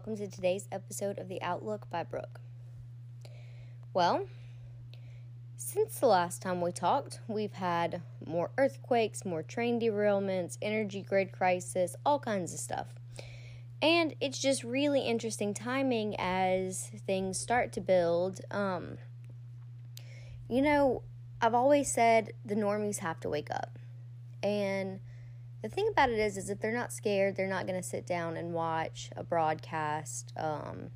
welcome to today's episode of The Outlook by Brooke. Well, since the last time we talked, we've had more earthquakes, more train derailments, energy grid crisis, all kinds of stuff. And it's just really interesting timing as things start to build. Um, you know, I've always said the normies have to wake up. And the thing about it is, is if they're not scared, they're not going to sit down and watch a broadcast. Um,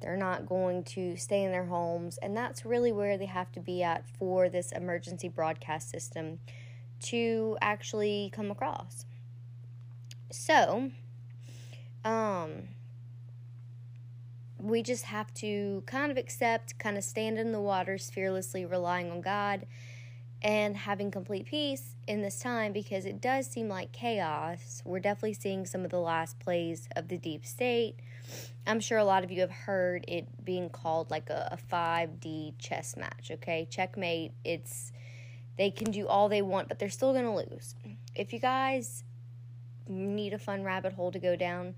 they're not going to stay in their homes, and that's really where they have to be at for this emergency broadcast system to actually come across. So, um, we just have to kind of accept, kind of stand in the waters fearlessly, relying on God and having complete peace in this time because it does seem like chaos. We're definitely seeing some of the last plays of the deep state. I'm sure a lot of you have heard it being called like a, a 5D chess match, okay? Checkmate. It's they can do all they want, but they're still going to lose. If you guys need a fun rabbit hole to go down,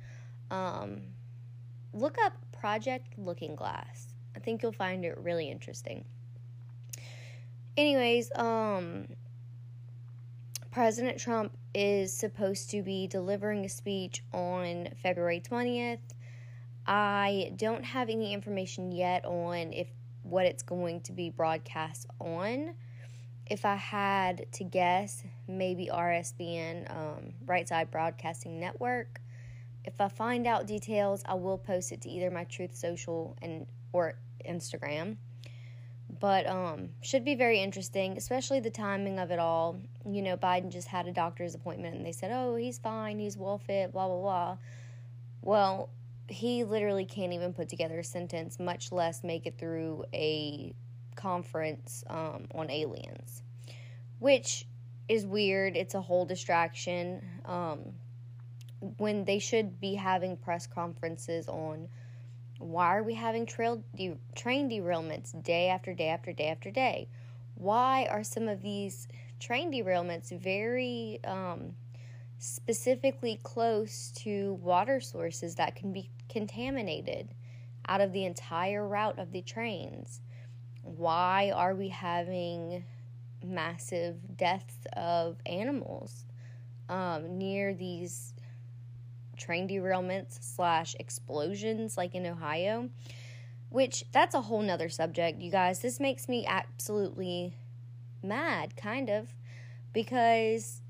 um, look up Project Looking Glass. I think you'll find it really interesting. Anyways, um, President Trump is supposed to be delivering a speech on February 20th. I don't have any information yet on if what it's going to be broadcast on. If I had to guess, maybe RSBN, um, Right Side Broadcasting Network. If I find out details, I will post it to either my Truth Social and or Instagram but um, should be very interesting, especially the timing of it all. You know, Biden just had a doctor's appointment and they said, oh, he's fine, he's well fit, blah, blah, blah. Well, he literally can't even put together a sentence, much less make it through a conference um, on aliens, which is weird. It's a whole distraction. Um, when they should be having press conferences on why are we having trail de- train derailments day after day after day after day? Why are some of these train derailments very um, specifically close to water sources that can be contaminated out of the entire route of the trains? Why are we having massive deaths of animals um, near these train derailments slash explosions like in Ohio, which that's a whole nother subject, you guys. This makes me absolutely mad, kind of, because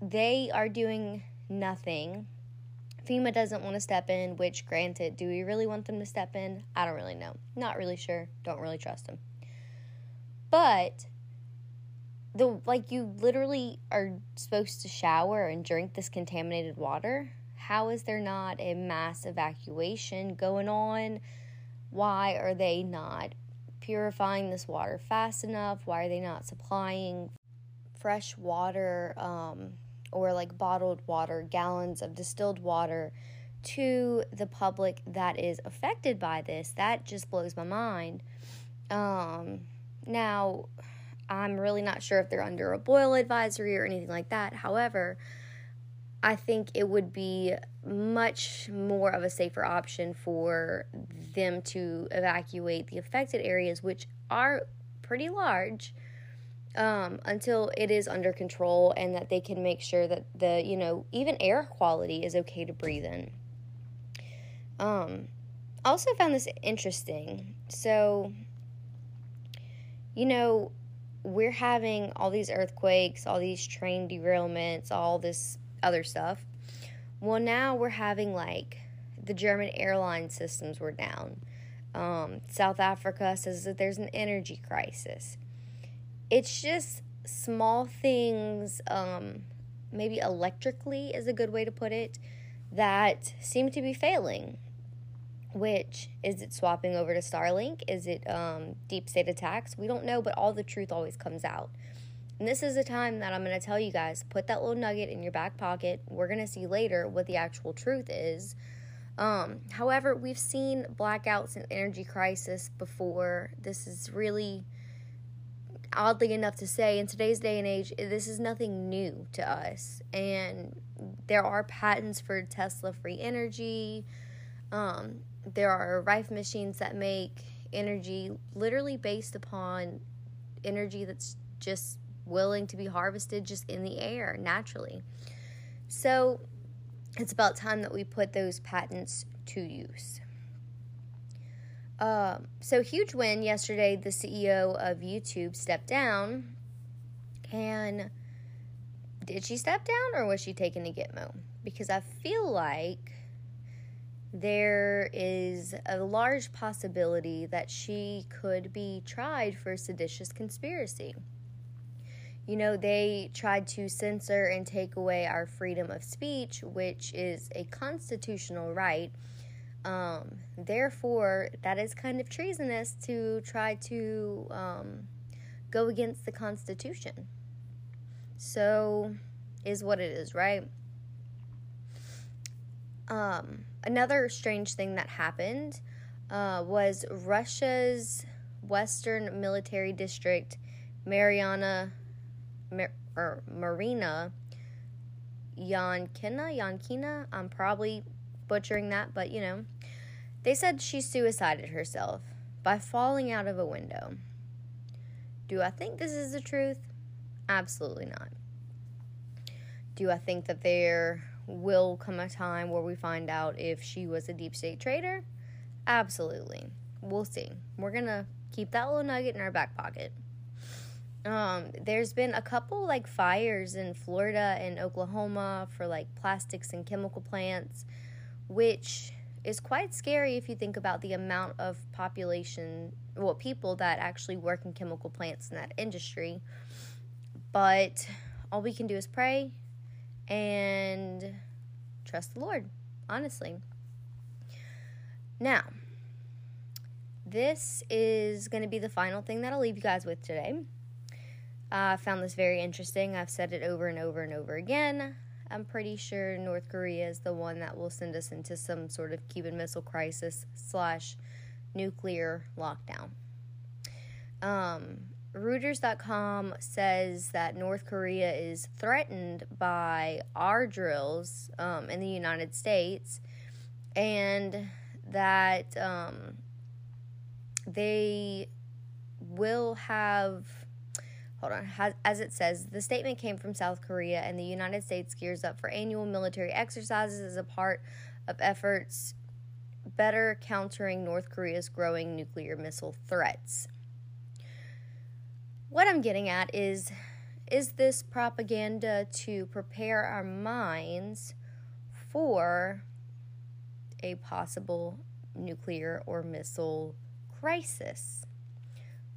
they are doing nothing. FEMA doesn't want to step in, which, granted, do we really want them to step in? I don't really know. Not really sure. Don't really trust them. But the like you literally are supposed to shower and drink this contaminated water how is there not a mass evacuation going on? Why are they not purifying this water fast enough? Why are they not supplying fresh water um, or like bottled water, gallons of distilled water to the public that is affected by this? That just blows my mind. Um, now, I'm really not sure if they're under a boil advisory or anything like that. However, I think it would be much more of a safer option for them to evacuate the affected areas, which are pretty large, um, until it is under control and that they can make sure that the, you know, even air quality is okay to breathe in. Um, also found this interesting. So, you know, we're having all these earthquakes, all these train derailments, all this other stuff. Well, now we're having like the German airline systems were down. Um, South Africa says that there's an energy crisis. It's just small things, um, maybe electrically is a good way to put it, that seem to be failing. Which is it swapping over to Starlink? Is it um, deep state attacks? We don't know, but all the truth always comes out. And this is the time that I'm going to tell you guys put that little nugget in your back pocket. We're going to see later what the actual truth is. Um, however, we've seen blackouts and energy crisis before. This is really, oddly enough to say, in today's day and age, this is nothing new to us. And there are patents for Tesla free energy. Um, there are rifle machines that make energy literally based upon energy that's just willing to be harvested just in the air naturally. So it's about time that we put those patents to use. Uh, so, huge win yesterday. The CEO of YouTube stepped down. And did she step down or was she taken to Gitmo? Because I feel like there is a large possibility that she could be tried for seditious conspiracy. You know, they tried to censor and take away our freedom of speech, which is a constitutional right. Um, therefore, that is kind of treasonous to try to um, go against the Constitution. So, is what it is, right? Um, another strange thing that happened uh, was Russia's Western Military District, Mariana, Mar- or Marina Yankina, Yankina. I'm probably butchering that, but you know, they said she suicided herself by falling out of a window. Do I think this is the truth? Absolutely not. Do I think that there will come a time where we find out if she was a deep state traitor? Absolutely. We'll see. We're going to keep that little nugget in our back pocket. Um, there's been a couple like fires in Florida and Oklahoma for like plastics and chemical plants, which is quite scary if you think about the amount of population, well, people that actually work in chemical plants in that industry. But all we can do is pray and trust the Lord, honestly. Now, this is going to be the final thing that I'll leave you guys with today. Uh, I found this very interesting. I've said it over and over and over again. I'm pretty sure North Korea is the one that will send us into some sort of Cuban Missile Crisis slash nuclear lockdown. Um, Reuters.com says that North Korea is threatened by our drills um, in the United States and that um, they will have. Hold on. As it says, the statement came from South Korea, and the United States gears up for annual military exercises as a part of efforts better countering North Korea's growing nuclear missile threats what I'm getting at is is this propaganda to prepare our minds for a possible nuclear or missile crisis?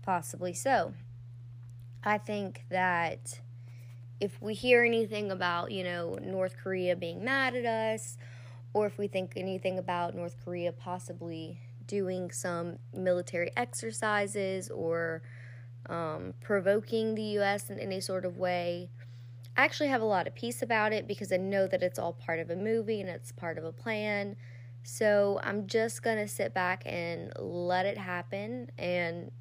Possibly so. I think that if we hear anything about, you know, North Korea being mad at us, or if we think anything about North Korea possibly doing some military exercises or um, provoking the U.S. in any sort of way. I actually have a lot of peace about it because I know that it's all part of a movie and it's part of a plan. So I'm just going to sit back and let it happen and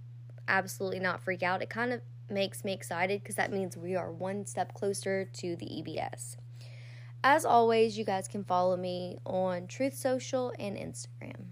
absolutely not freak out. It kind of makes me excited because that means we are one step closer to the EBS. As always, you guys can follow me on Truth Social and Instagram.